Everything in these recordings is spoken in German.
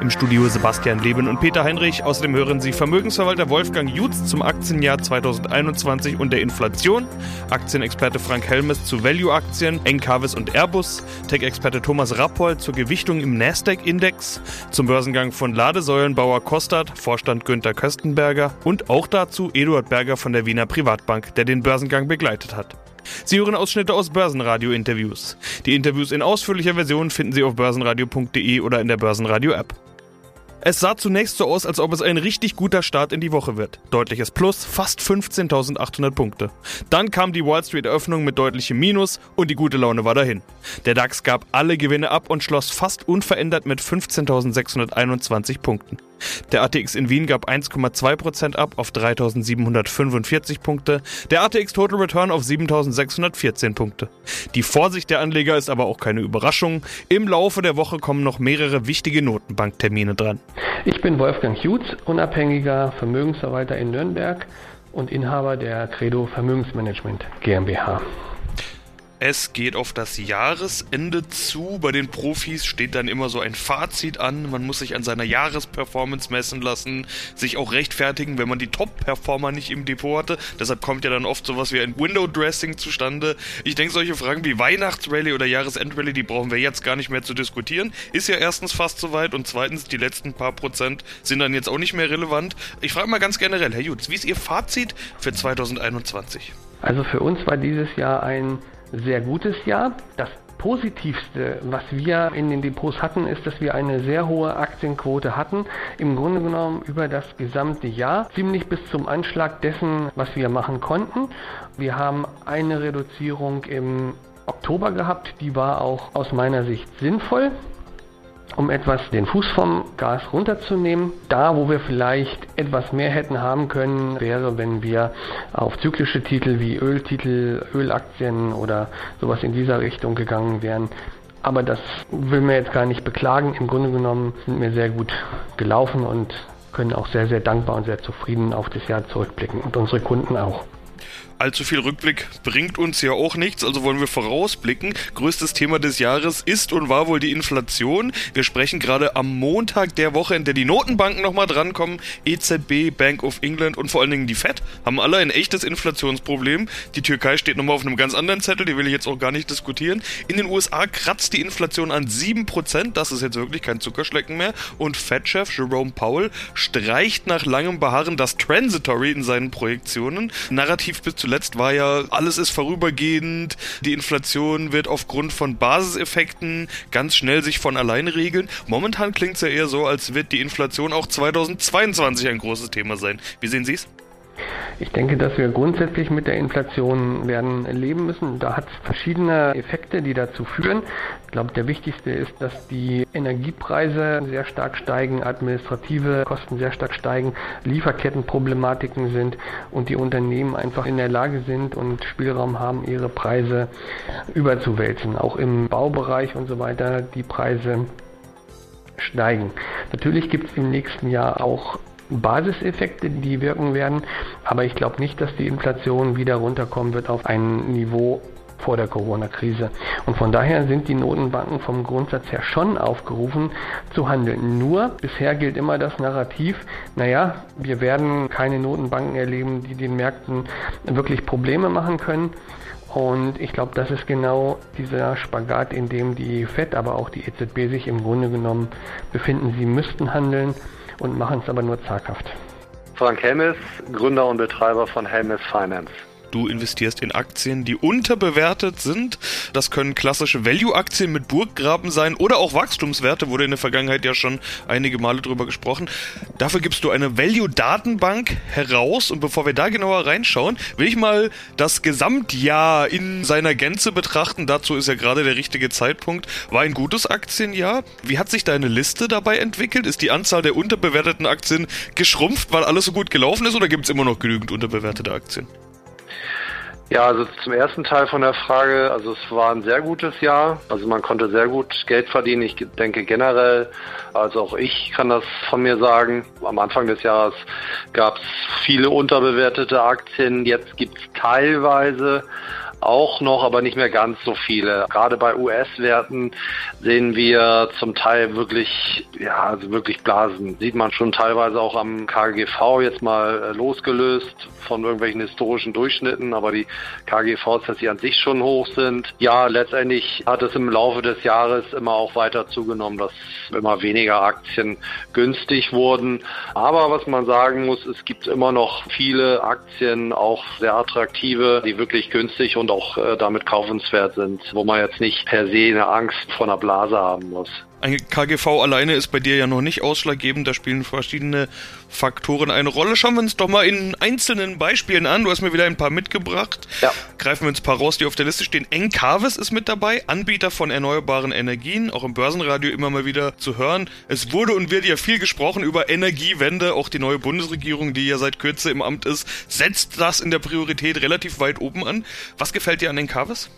Im Studio Sebastian Leben und Peter Heinrich. Außerdem hören Sie Vermögensverwalter Wolfgang Jutz zum Aktienjahr 2021 und der Inflation, Aktienexperte Frank Helmes zu Value-Aktien, Encarvis und Airbus, Tech-Experte Thomas Rappold zur Gewichtung im Nasdaq-Index, zum Börsengang von Ladesäulenbauer Kostat, Vorstand Günther Köstenberger und auch dazu Eduard Berger von der Wiener Privatbank, der den Börsengang begleitet hat. Sie hören Ausschnitte aus Börsenradio-Interviews. Die Interviews in ausführlicher Version finden Sie auf börsenradio.de oder in der Börsenradio-App. Es sah zunächst so aus, als ob es ein richtig guter Start in die Woche wird. Deutliches Plus, fast 15.800 Punkte. Dann kam die Wall Street Eröffnung mit deutlichem Minus und die gute Laune war dahin. Der DAX gab alle Gewinne ab und schloss fast unverändert mit 15.621 Punkten. Der ATX in Wien gab 1,2% ab auf 3.745 Punkte, der ATX Total Return auf 7.614 Punkte. Die Vorsicht der Anleger ist aber auch keine Überraschung. Im Laufe der Woche kommen noch mehrere wichtige Notenbanktermine dran. Ich bin Wolfgang Hughes, unabhängiger Vermögensverwalter in Nürnberg und Inhaber der Credo Vermögensmanagement GmbH. Es geht auf das Jahresende zu. Bei den Profis steht dann immer so ein Fazit an. Man muss sich an seiner Jahresperformance messen lassen, sich auch rechtfertigen, wenn man die Top-Performer nicht im Depot hatte. Deshalb kommt ja dann oft sowas wie ein Window-Dressing zustande. Ich denke, solche Fragen wie Weihnachtsrally oder Jahresendrallye, die brauchen wir jetzt gar nicht mehr zu diskutieren. Ist ja erstens fast soweit und zweitens, die letzten paar Prozent sind dann jetzt auch nicht mehr relevant. Ich frage mal ganz generell, Herr Jutz, wie ist Ihr Fazit für 2021? Also für uns war dieses Jahr ein sehr gutes Jahr. Das Positivste, was wir in den Depots hatten, ist, dass wir eine sehr hohe Aktienquote hatten. Im Grunde genommen über das gesamte Jahr, ziemlich bis zum Anschlag dessen, was wir machen konnten. Wir haben eine Reduzierung im Oktober gehabt, die war auch aus meiner Sicht sinnvoll um etwas den Fuß vom Gas runterzunehmen. Da, wo wir vielleicht etwas mehr hätten haben können, wäre, wenn wir auf zyklische Titel wie Öltitel, Ölaktien oder sowas in dieser Richtung gegangen wären. Aber das will mir jetzt gar nicht beklagen. Im Grunde genommen sind wir sehr gut gelaufen und können auch sehr, sehr dankbar und sehr zufrieden auf das Jahr zurückblicken und unsere Kunden auch allzu viel Rückblick bringt uns ja auch nichts, also wollen wir vorausblicken. Größtes Thema des Jahres ist und war wohl die Inflation. Wir sprechen gerade am Montag der Woche, in der die Notenbanken nochmal drankommen. EZB, Bank of England und vor allen Dingen die Fed haben alle ein echtes Inflationsproblem. Die Türkei steht nochmal auf einem ganz anderen Zettel, die will ich jetzt auch gar nicht diskutieren. In den USA kratzt die Inflation an 7%, das ist jetzt wirklich kein Zuckerschlecken mehr. Und Fed-Chef Jerome Powell streicht nach langem Beharren das Transitory in seinen Projektionen. Narrativ bis zu zuletzt war ja, alles ist vorübergehend, die Inflation wird aufgrund von Basiseffekten ganz schnell sich von allein regeln. Momentan klingt es ja eher so, als wird die Inflation auch 2022 ein großes Thema sein. Wie sehen Sie es? Ich denke, dass wir grundsätzlich mit der Inflation werden leben müssen. Da hat es verschiedene Effekte, die dazu führen. Ich glaube, der wichtigste ist, dass die Energiepreise sehr stark steigen, administrative Kosten sehr stark steigen, Lieferkettenproblematiken sind und die Unternehmen einfach in der Lage sind und Spielraum haben, ihre Preise überzuwälzen. Auch im Baubereich und so weiter die Preise steigen. Natürlich gibt es im nächsten Jahr auch Basiseffekte, die wirken werden. Aber ich glaube nicht, dass die Inflation wieder runterkommen wird auf ein Niveau vor der Corona-Krise. Und von daher sind die Notenbanken vom Grundsatz her schon aufgerufen zu handeln. Nur bisher gilt immer das Narrativ, naja, wir werden keine Notenbanken erleben, die den Märkten wirklich Probleme machen können. Und ich glaube, das ist genau dieser Spagat, in dem die FED, aber auch die EZB sich im Grunde genommen befinden. Sie müssten handeln und machen es aber nur zaghaft. Frank Helmes, Gründer und Betreiber von Helmes Finance. Du investierst in Aktien, die unterbewertet sind. Das können klassische Value-Aktien mit Burggraben sein oder auch Wachstumswerte, wurde in der Vergangenheit ja schon einige Male drüber gesprochen. Dafür gibst du eine Value-Datenbank heraus und bevor wir da genauer reinschauen, will ich mal das Gesamtjahr in seiner Gänze betrachten. Dazu ist ja gerade der richtige Zeitpunkt. War ein gutes Aktienjahr. Wie hat sich deine Liste dabei entwickelt? Ist die Anzahl der unterbewerteten Aktien geschrumpft, weil alles so gut gelaufen ist oder gibt es immer noch genügend unterbewertete Aktien? Ja, also zum ersten Teil von der Frage, also es war ein sehr gutes Jahr. Also man konnte sehr gut Geld verdienen. Ich denke generell, also auch ich kann das von mir sagen. Am Anfang des Jahres gab es viele unterbewertete Aktien. Jetzt gibt es teilweise auch noch, aber nicht mehr ganz so viele. Gerade bei US-Werten sehen wir zum Teil wirklich, ja, also wirklich Blasen. Sieht man schon teilweise auch am KGV jetzt mal äh, losgelöst von irgendwelchen historischen Durchschnitten, aber die KGVs, dass sie an sich schon hoch sind. Ja, letztendlich hat es im Laufe des Jahres immer auch weiter zugenommen, dass immer weniger Aktien günstig wurden. Aber was man sagen muss, es gibt immer noch viele Aktien, auch sehr attraktive, die wirklich günstig und auch äh, damit kaufenswert sind, wo man jetzt nicht per se eine Angst vor einer Blase haben muss. Ein KGV alleine ist bei dir ja noch nicht ausschlaggebend, da spielen verschiedene Faktoren eine Rolle. Schauen wir uns doch mal in einzelnen Beispielen an. Du hast mir wieder ein paar mitgebracht. Ja. Greifen wir uns ein paar raus, die auf der Liste stehen. Encarvis ist mit dabei, Anbieter von erneuerbaren Energien, auch im Börsenradio immer mal wieder zu hören. Es wurde und wird ja viel gesprochen über Energiewende. Auch die neue Bundesregierung, die ja seit Kürze im Amt ist, setzt das in der Priorität relativ weit oben an. Was gefällt dir an Encarvis?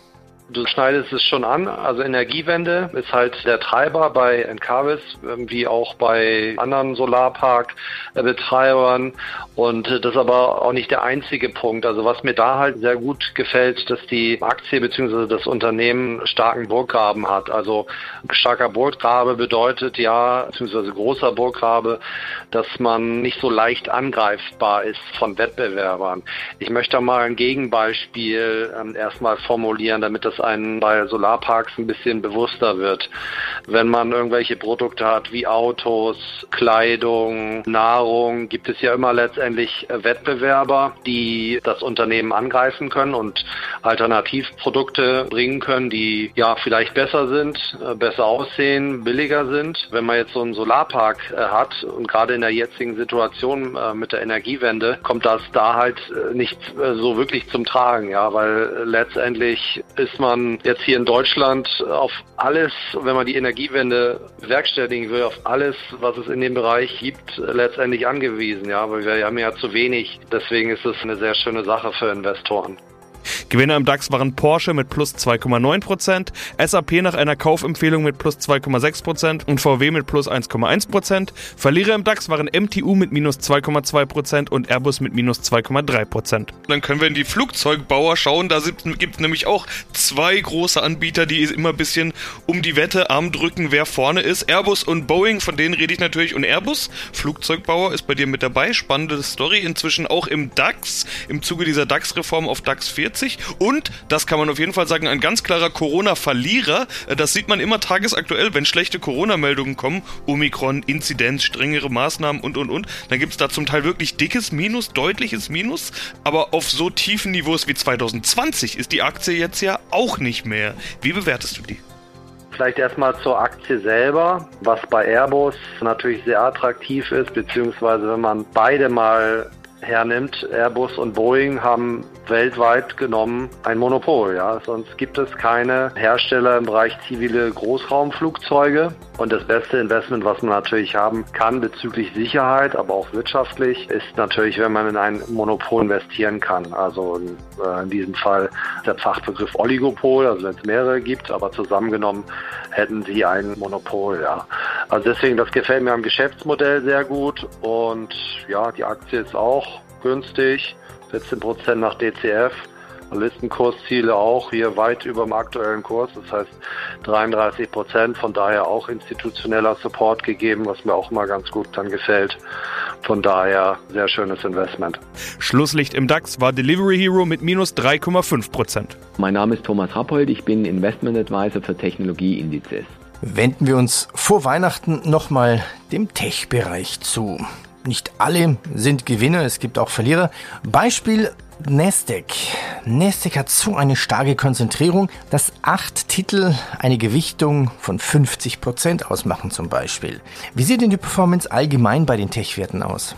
Du schneidest es schon an. Also Energiewende ist halt der Treiber bei Encarvis, wie auch bei anderen Solarpark-Betreibern. Und das ist aber auch nicht der einzige Punkt. Also was mir da halt sehr gut gefällt, dass die Aktie bzw. das Unternehmen starken Burggraben hat. Also starker Burggrabe bedeutet ja, bzw. großer Burggrabe, dass man nicht so leicht angreifbar ist von Wettbewerbern. Ich möchte mal ein Gegenbeispiel ähm, erstmal formulieren, damit das einen bei Solarparks ein bisschen bewusster wird. Wenn man irgendwelche Produkte hat wie Autos, Kleidung, Nahrung, gibt es ja immer letztendlich Wettbewerber, die das Unternehmen angreifen können und Alternativprodukte bringen können, die ja vielleicht besser sind, äh, besser aussehen, billiger sind. Wenn man jetzt so einen Solarpark äh, hat und gerade in der jetzigen Situation äh, mit der Energiewende kommt das da halt nicht so wirklich zum Tragen, ja, weil letztendlich ist man jetzt hier in Deutschland auf alles, wenn man die Energiewende bewerkstelligen will, auf alles, was es in dem Bereich gibt, letztendlich angewiesen. Ja, weil wir haben ja zu wenig. Deswegen ist es eine sehr schöne Sache für Investoren. Gewinner im DAX waren Porsche mit plus 2,9%, SAP nach einer Kaufempfehlung mit plus 2,6% und VW mit plus 1,1%. Verlierer im DAX waren MTU mit minus 2,2% und Airbus mit minus 2,3%. Dann können wir in die Flugzeugbauer schauen, da gibt es nämlich auch zwei große Anbieter, die immer ein bisschen um die Wette Arm drücken, wer vorne ist. Airbus und Boeing, von denen rede ich natürlich. Und Airbus, Flugzeugbauer, ist bei dir mit dabei. Spannende Story, inzwischen auch im DAX, im Zuge dieser DAX-Reform auf DAX 40 40 und, das kann man auf jeden Fall sagen, ein ganz klarer Corona-Verlierer. Äh, das sieht man immer tagesaktuell, wenn schlechte Corona-Meldungen kommen. Omikron, Inzidenz, strengere Maßnahmen und, und, und. Dann gibt es da zum Teil wirklich dickes Minus, deutliches Minus. Aber auf so tiefen Niveaus wie 2020 ist die Aktie jetzt ja auch nicht mehr. Wie bewertest du die? Vielleicht erstmal zur Aktie selber, was bei Airbus natürlich sehr attraktiv ist, beziehungsweise wenn man beide mal hernimmt, Airbus und Boeing haben weltweit genommen ein Monopol. Ja? Sonst gibt es keine Hersteller im Bereich zivile Großraumflugzeuge. Und das beste Investment, was man natürlich haben kann bezüglich Sicherheit, aber auch wirtschaftlich, ist natürlich, wenn man in ein Monopol investieren kann. Also in, äh, in diesem Fall der Fachbegriff Oligopol, also wenn es mehrere gibt, aber zusammengenommen hätten sie ein Monopol. Ja. Also deswegen, das gefällt mir am Geschäftsmodell sehr gut und ja, die Aktie ist auch günstig. 14 Prozent nach DCF. Listenkursziele auch hier weit über dem aktuellen Kurs, das heißt 33 Prozent, von daher auch institutioneller Support gegeben, was mir auch mal ganz gut dann gefällt. Von daher sehr schönes Investment. Schlusslicht im DAX war Delivery Hero mit minus 3,5 Prozent. Mein Name ist Thomas Rappold, ich bin Investment Advisor für Technologieindizes. Wenden wir uns vor Weihnachten nochmal dem Tech-Bereich zu. Nicht alle sind Gewinner, es gibt auch Verlierer. Beispiel Nasdaq. Nasdaq hat so eine starke Konzentrierung, dass acht Titel eine Gewichtung von 50 Prozent ausmachen zum Beispiel. Wie sieht denn die Performance allgemein bei den Tech-Werten aus?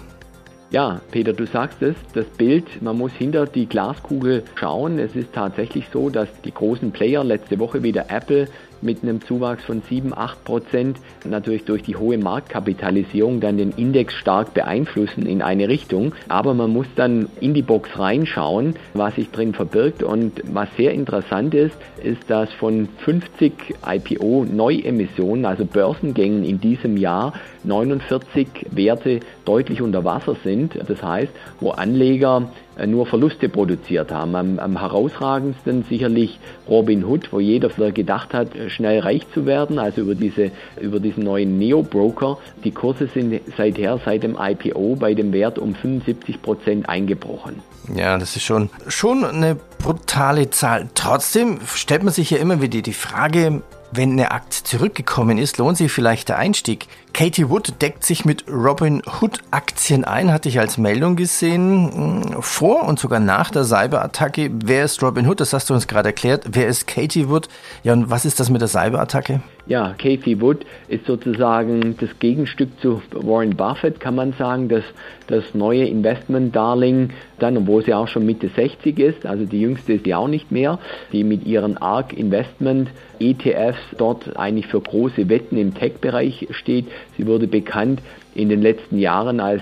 Ja, Peter, du sagst es, das Bild, man muss hinter die Glaskugel schauen. Es ist tatsächlich so, dass die großen Player letzte Woche wieder Apple mit einem Zuwachs von 7, 8 Prozent natürlich durch die hohe Marktkapitalisierung dann den Index stark beeinflussen in eine Richtung. Aber man muss dann in die Box reinschauen, was sich drin verbirgt. Und was sehr interessant ist, ist, dass von 50 IPO-Neuemissionen, also Börsengängen in diesem Jahr, 49 Werte deutlich unter Wasser sind. Das heißt, wo Anleger nur Verluste produziert haben. Am, am, herausragendsten sicherlich Robin Hood, wo jeder gedacht hat, schnell reich zu werden, also über, diese, über diesen neuen Neo-Broker. Die Kurse sind seither, seit dem IPO, bei dem Wert um 75 Prozent eingebrochen. Ja, das ist schon, schon eine brutale Zahl. Trotzdem stellt man sich ja immer wieder die Frage, wenn eine Aktie zurückgekommen ist, lohnt sich vielleicht der Einstieg. Katie Wood deckt sich mit Robin Hood Aktien ein, hatte ich als Meldung gesehen. Hm, vor und sogar nach der Cyberattacke. Wer ist Robin Hood? Das hast du uns gerade erklärt. Wer ist Katie Wood? Ja, und was ist das mit der Cyberattacke? Ja, Katie Wood ist sozusagen das Gegenstück zu Warren Buffett, kann man sagen, das, das neue Investment-Darling, dann, obwohl sie auch schon Mitte 60 ist, also die jüngste ist sie auch nicht mehr, die mit ihren ARK Investment ETFs dort eigentlich für große Wetten im Tech-Bereich steht. Sie wurde bekannt in den letzten Jahren als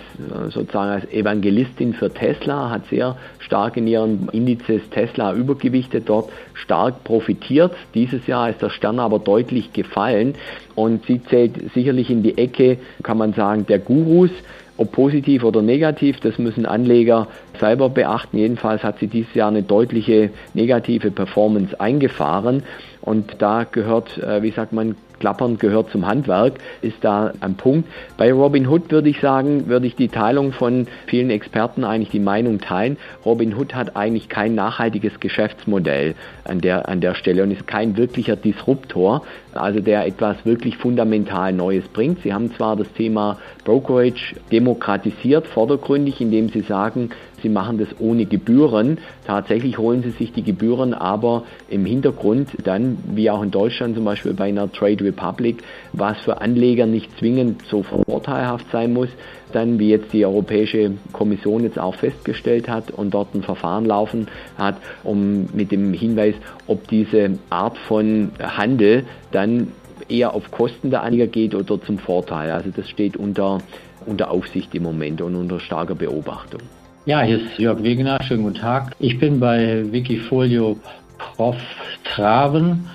sozusagen als Evangelistin für Tesla, hat sehr stark in ihren Indizes Tesla übergewichtet, dort stark profitiert. Dieses Jahr ist der Stern aber deutlich gefallen und sie zählt sicherlich in die Ecke, kann man sagen, der Gurus. Ob positiv oder negativ, das müssen Anleger selber beachten. Jedenfalls hat sie dieses Jahr eine deutliche negative Performance eingefahren. Und da gehört, äh, wie sagt man, Klappern gehört zum Handwerk, ist da ein Punkt. Bei Robin Hood würde ich sagen, würde ich die Teilung von vielen Experten eigentlich die Meinung teilen. Robin Hood hat eigentlich kein nachhaltiges Geschäftsmodell an der, an der Stelle und ist kein wirklicher Disruptor, also der etwas wirklich fundamental Neues bringt. Sie haben zwar das Thema Brokerage demokratisiert, vordergründig, indem sie sagen, sie machen das ohne Gebühren. Tatsächlich holen sie sich die Gebühren aber im Hintergrund dann, wie auch in Deutschland zum Beispiel bei einer Trade Republic, was für Anleger nicht zwingend so vorteilhaft sein muss, dann, wie jetzt die Europäische Kommission jetzt auch festgestellt hat und dort ein Verfahren laufen hat, um mit dem Hinweis, ob diese Art von Handel dann eher auf Kosten der Anleger geht oder zum Vorteil. Also das steht unter, unter Aufsicht im Moment und unter starker Beobachtung. Ja, hier ist Jörg Wegener. Schönen guten Tag. Ich bin bei Wikifolio Prof Traven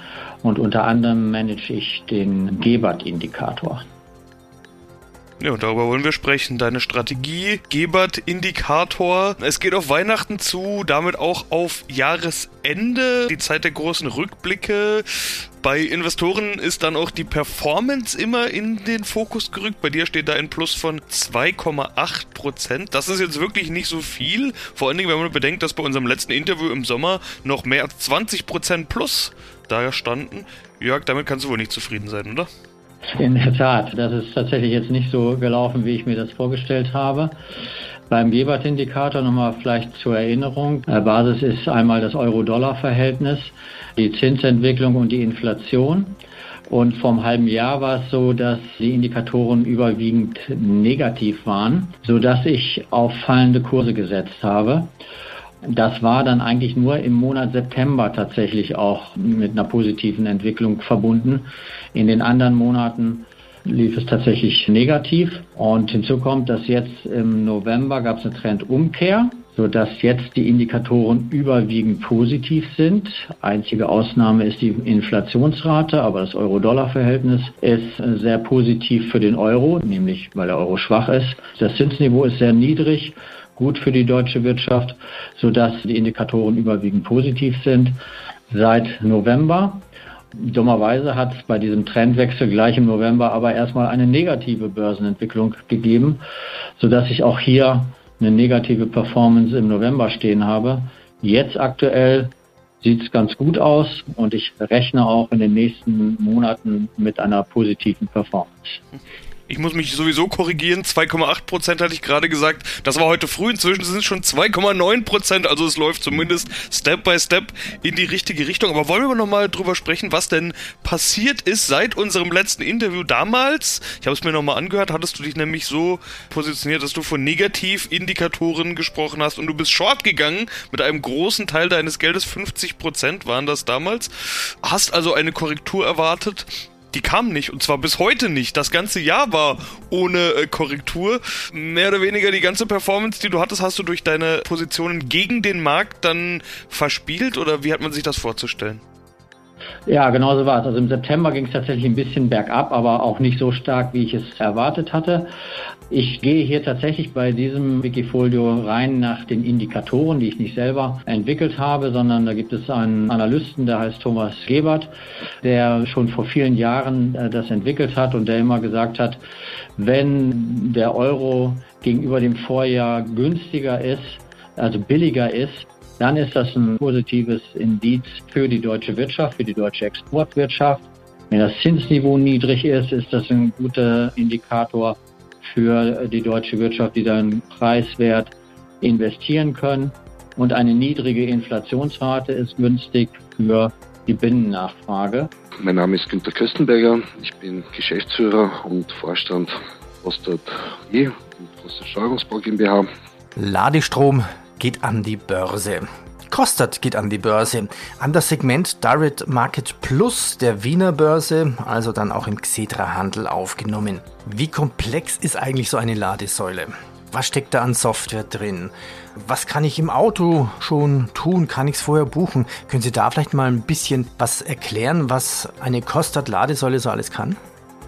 und unter anderem manage ich den Gebert-Indikator. Ja, und darüber wollen wir sprechen. Deine Strategie, Gebert, Indikator. Es geht auf Weihnachten zu, damit auch auf Jahresende, die Zeit der großen Rückblicke. Bei Investoren ist dann auch die Performance immer in den Fokus gerückt. Bei dir steht da ein Plus von 2,8 Prozent. Das ist jetzt wirklich nicht so viel. Vor allen Dingen, wenn man bedenkt, dass bei unserem letzten Interview im Sommer noch mehr als 20 Prozent Plus da standen. Jörg, damit kannst du wohl nicht zufrieden sein, oder? In der Tat, das ist tatsächlich jetzt nicht so gelaufen, wie ich mir das vorgestellt habe. Beim Gebert-Indikator nochmal vielleicht zur Erinnerung. Basis ist einmal das Euro-Dollar-Verhältnis, die Zinsentwicklung und die Inflation. Und vom halben Jahr war es so, dass die Indikatoren überwiegend negativ waren, sodass ich auf fallende Kurse gesetzt habe. Das war dann eigentlich nur im Monat September tatsächlich auch mit einer positiven Entwicklung verbunden. In den anderen Monaten lief es tatsächlich negativ. Und hinzu kommt, dass jetzt im November gab es eine Trendumkehr, sodass jetzt die Indikatoren überwiegend positiv sind. Einzige Ausnahme ist die Inflationsrate, aber das Euro-Dollar-Verhältnis ist sehr positiv für den Euro, nämlich weil der Euro schwach ist. Das Zinsniveau ist sehr niedrig gut für die deutsche Wirtschaft, sodass die Indikatoren überwiegend positiv sind. Seit November Dummerweise hat es bei diesem Trendwechsel gleich im November aber erstmal eine negative Börsenentwicklung gegeben, sodass ich auch hier eine negative Performance im November stehen habe. Jetzt aktuell sieht es ganz gut aus und ich rechne auch in den nächsten Monaten mit einer positiven Performance. Ich muss mich sowieso korrigieren. 2,8 Prozent hatte ich gerade gesagt. Das war heute früh. Inzwischen sind es schon 2,9 Prozent. Also es läuft zumindest Step by Step in die richtige Richtung. Aber wollen wir noch mal drüber sprechen, was denn passiert ist seit unserem letzten Interview damals? Ich habe es mir noch mal angehört. Hattest du dich nämlich so positioniert, dass du von Negativindikatoren gesprochen hast und du bist short gegangen mit einem großen Teil deines Geldes. 50 Prozent waren das damals. Hast also eine Korrektur erwartet die kam nicht und zwar bis heute nicht. Das ganze Jahr war ohne äh, Korrektur. Mehr oder weniger die ganze Performance, die du hattest, hast du durch deine Positionen gegen den Markt dann verspielt oder wie hat man sich das vorzustellen? Ja, genau so war es. Also im September ging es tatsächlich ein bisschen bergab, aber auch nicht so stark, wie ich es erwartet hatte. Ich gehe hier tatsächlich bei diesem Wikifolio rein nach den Indikatoren, die ich nicht selber entwickelt habe, sondern da gibt es einen Analysten, der heißt Thomas Gebert, der schon vor vielen Jahren äh, das entwickelt hat und der immer gesagt hat, wenn der Euro gegenüber dem Vorjahr günstiger ist, also billiger ist, dann ist das ein positives Indiz für die deutsche Wirtschaft, für die deutsche Exportwirtschaft. Wenn das Zinsniveau niedrig ist, ist das ein guter Indikator für die deutsche Wirtschaft, die dann preiswert investieren können. Und eine niedrige Inflationsrate ist günstig für die Binnennachfrage. Mein Name ist Günter Köstenberger. Ich bin Geschäftsführer und Vorstand Rostad E und Rostad Steuerungsbau GmbH. Ladestrom geht an die Börse. Kostat geht an die Börse, an das Segment Direct Market Plus der Wiener Börse, also dann auch im Xetra-Handel aufgenommen. Wie komplex ist eigentlich so eine Ladesäule? Was steckt da an Software drin? Was kann ich im Auto schon tun? Kann ich es vorher buchen? Können Sie da vielleicht mal ein bisschen was erklären, was eine Kostat-Ladesäule so alles kann?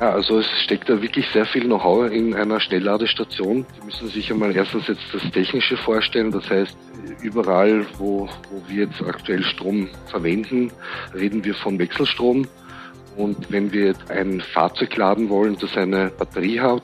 Ja, also es steckt da wirklich sehr viel Know-how in einer Schnellladestation. Sie müssen sich einmal erstens jetzt das Technische vorstellen. Das heißt, überall, wo, wo wir jetzt aktuell Strom verwenden, reden wir von Wechselstrom. Und wenn wir ein Fahrzeug laden wollen, das eine Batterie hat,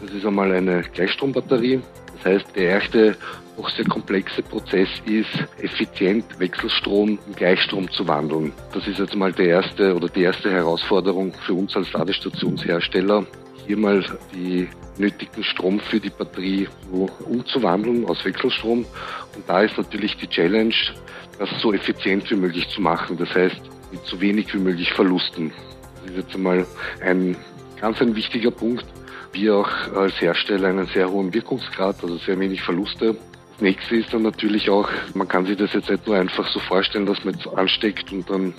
das ist einmal eine Gleichstrombatterie. Das heißt, der erste doch sehr komplexe Prozess ist, effizient Wechselstrom in Gleichstrom zu wandeln. Das ist jetzt mal der erste oder die erste Herausforderung für uns als Ladestationshersteller, hier mal die nötigen Strom für die Batterie umzuwandeln aus Wechselstrom. Und da ist natürlich die Challenge, das so effizient wie möglich zu machen. Das heißt, mit so wenig wie möglich Verlusten. Das ist jetzt einmal ein ganz ein wichtiger Punkt. Wir auch als Hersteller einen sehr hohen Wirkungsgrad, also sehr wenig Verluste. Das nächste ist dann natürlich auch, man kann sich das jetzt nicht nur einfach so vorstellen, dass man jetzt ansteckt und dann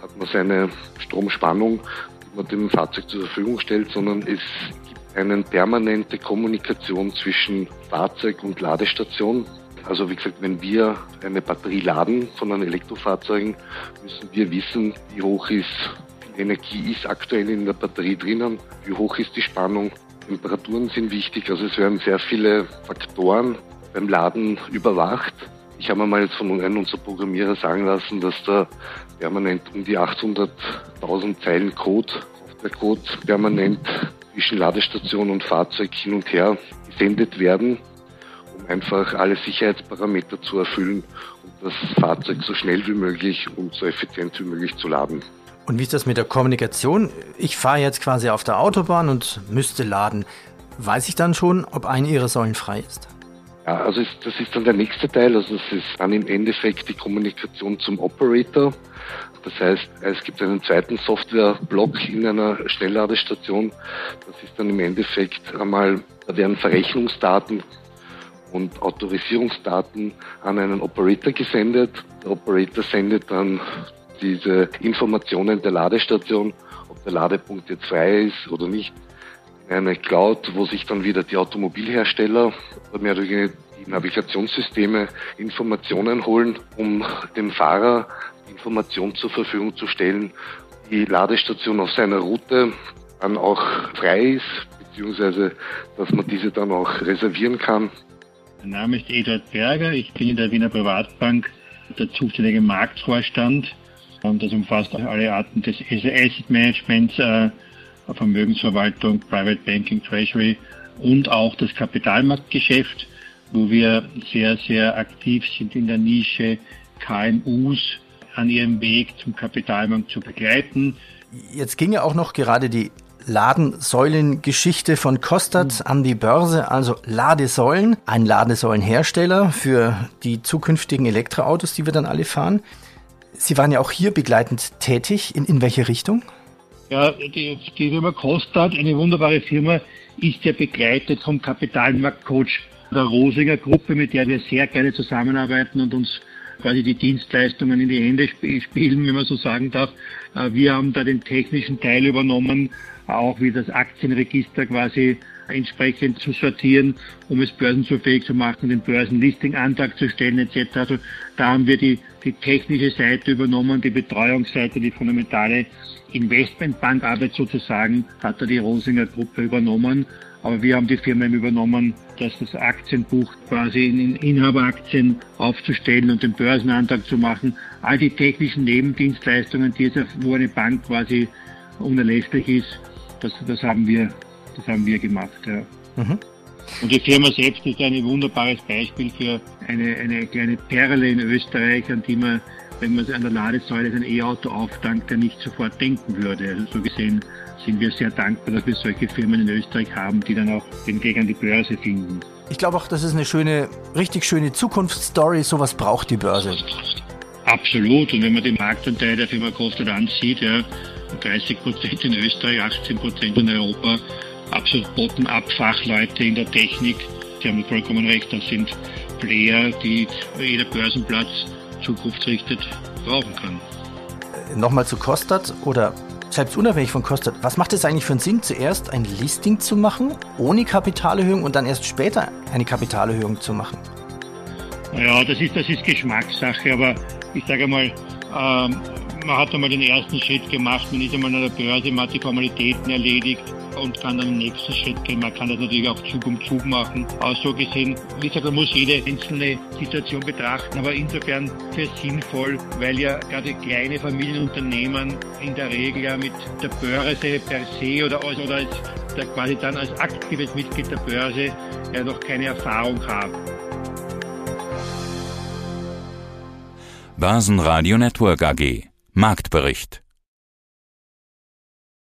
hat man seine Stromspannung, die man dem Fahrzeug zur Verfügung stellt, sondern es gibt eine permanente Kommunikation zwischen Fahrzeug und Ladestation. Also wie gesagt, wenn wir eine Batterie laden von einem Elektrofahrzeugen, müssen wir wissen, wie hoch ist die Energie ist aktuell in der Batterie drinnen, wie hoch ist die Spannung, Temperaturen sind wichtig, also es werden sehr viele Faktoren beim Laden überwacht. Ich habe mir mal jetzt von einem unserer Programmierer sagen lassen, dass da permanent um die 800.000 Zeilen Code, Softwarecode permanent zwischen Ladestation und Fahrzeug hin und her gesendet werden, um einfach alle Sicherheitsparameter zu erfüllen und das Fahrzeug so schnell wie möglich und so effizient wie möglich zu laden. Und wie ist das mit der Kommunikation? Ich fahre jetzt quasi auf der Autobahn und müsste laden. Weiß ich dann schon, ob eine Ihrer Säulen frei ist? Ja, also das ist dann der nächste Teil. Also es ist dann im Endeffekt die Kommunikation zum Operator. Das heißt, es gibt einen zweiten Softwareblock in einer Schnellladestation. Das ist dann im Endeffekt einmal, da werden Verrechnungsdaten und Autorisierungsdaten an einen Operator gesendet. Der Operator sendet dann diese Informationen der Ladestation, ob der Ladepunkt jetzt frei ist oder nicht, eine Cloud, wo sich dann wieder die Automobilhersteller mehr oder weniger die Navigationssysteme Informationen holen, um dem Fahrer Informationen zur Verfügung zu stellen, die Ladestation auf seiner Route dann auch frei ist, beziehungsweise dass man diese dann auch reservieren kann. Mein Name ist Eduard Berger, ich bin in der Wiener Privatbank der zuständige Marktvorstand. Das umfasst alle Arten des Asset Managements, äh, Vermögensverwaltung, Private Banking, Treasury und auch das Kapitalmarktgeschäft, wo wir sehr, sehr aktiv sind in der Nische KMUs an ihrem Weg zum Kapitalmarkt zu begleiten. Jetzt ging ja auch noch gerade die Ladensäulengeschichte von Kostat mhm. an die Börse, also Ladesäulen, ein Ladesäulenhersteller für die zukünftigen Elektroautos, die wir dann alle fahren. Sie waren ja auch hier begleitend tätig. In, in welche Richtung? Ja, die, die Firma Kostat, eine wunderbare Firma, ist ja begleitet vom Kapitalmarktcoach der Rosinger Gruppe, mit der wir sehr gerne zusammenarbeiten und uns quasi die Dienstleistungen in die Hände spielen, wenn man so sagen darf. Äh, wir haben da den technischen Teil übernommen, auch wie das Aktienregister quasi entsprechend zu sortieren, um es börsenzufähig zu machen, den Börsenlisting-Antrag zu stellen etc. Also da haben wir die, die technische Seite übernommen, die Betreuungsseite, die fundamentale Investmentbankarbeit sozusagen hat da die Rosinger Gruppe übernommen. Aber wir haben die Firma übernommen, dass das Aktienbuch quasi in Inhaberaktien aufzustellen und den Börsenantrag zu machen. All die technischen Nebendienstleistungen, die jetzt, wo eine Bank quasi unerlässlich ist, das, das haben wir, das haben wir gemacht. Ja. Mhm. Und die Firma selbst ist ein wunderbares Beispiel für eine, eine kleine Perle in Österreich, an die man, wenn man an der Ladesäule sein E-Auto auftankt, ja nicht sofort denken würde. Also so gesehen sind wir sehr dankbar, dass wir solche Firmen in Österreich haben, die dann auch den Weg an die Börse finden. Ich glaube auch, das ist eine schöne, richtig schöne Zukunftsstory. Sowas braucht die Börse. Absolut. Und wenn man den Marktanteil der Firma Kostet ansieht, ja, 30 Prozent in Österreich, 18 Prozent in Europa, absolut bottom-up-Fachleute in der Technik. Sie haben vollkommen recht, das sind Player, die jeder Börsenplatz zukunftsrichtet brauchen kann. Nochmal zu Kostat oder selbst unabhängig von Kostat, was macht es eigentlich für einen Sinn, zuerst ein Listing zu machen, ohne Kapitalerhöhung und dann erst später eine Kapitalerhöhung zu machen? Ja, das ist, das ist Geschmackssache, aber ich sage mal, ähm, man hat einmal den ersten Schritt gemacht, man ist einmal an der Börse, man hat die Formalitäten erledigt und kann dann den nächsten Schritt gehen. Man kann das natürlich auch Zug um Zug machen. Aber so gesehen, wie gesagt, man muss jede einzelne Situation betrachten, aber insofern sehr sinnvoll, weil ja gerade kleine Familienunternehmen in der Regel ja mit der Börse per se oder, oder als, quasi dann als aktives Mitglied der Börse ja noch keine Erfahrung haben. Börsenradio Network AG Marktbericht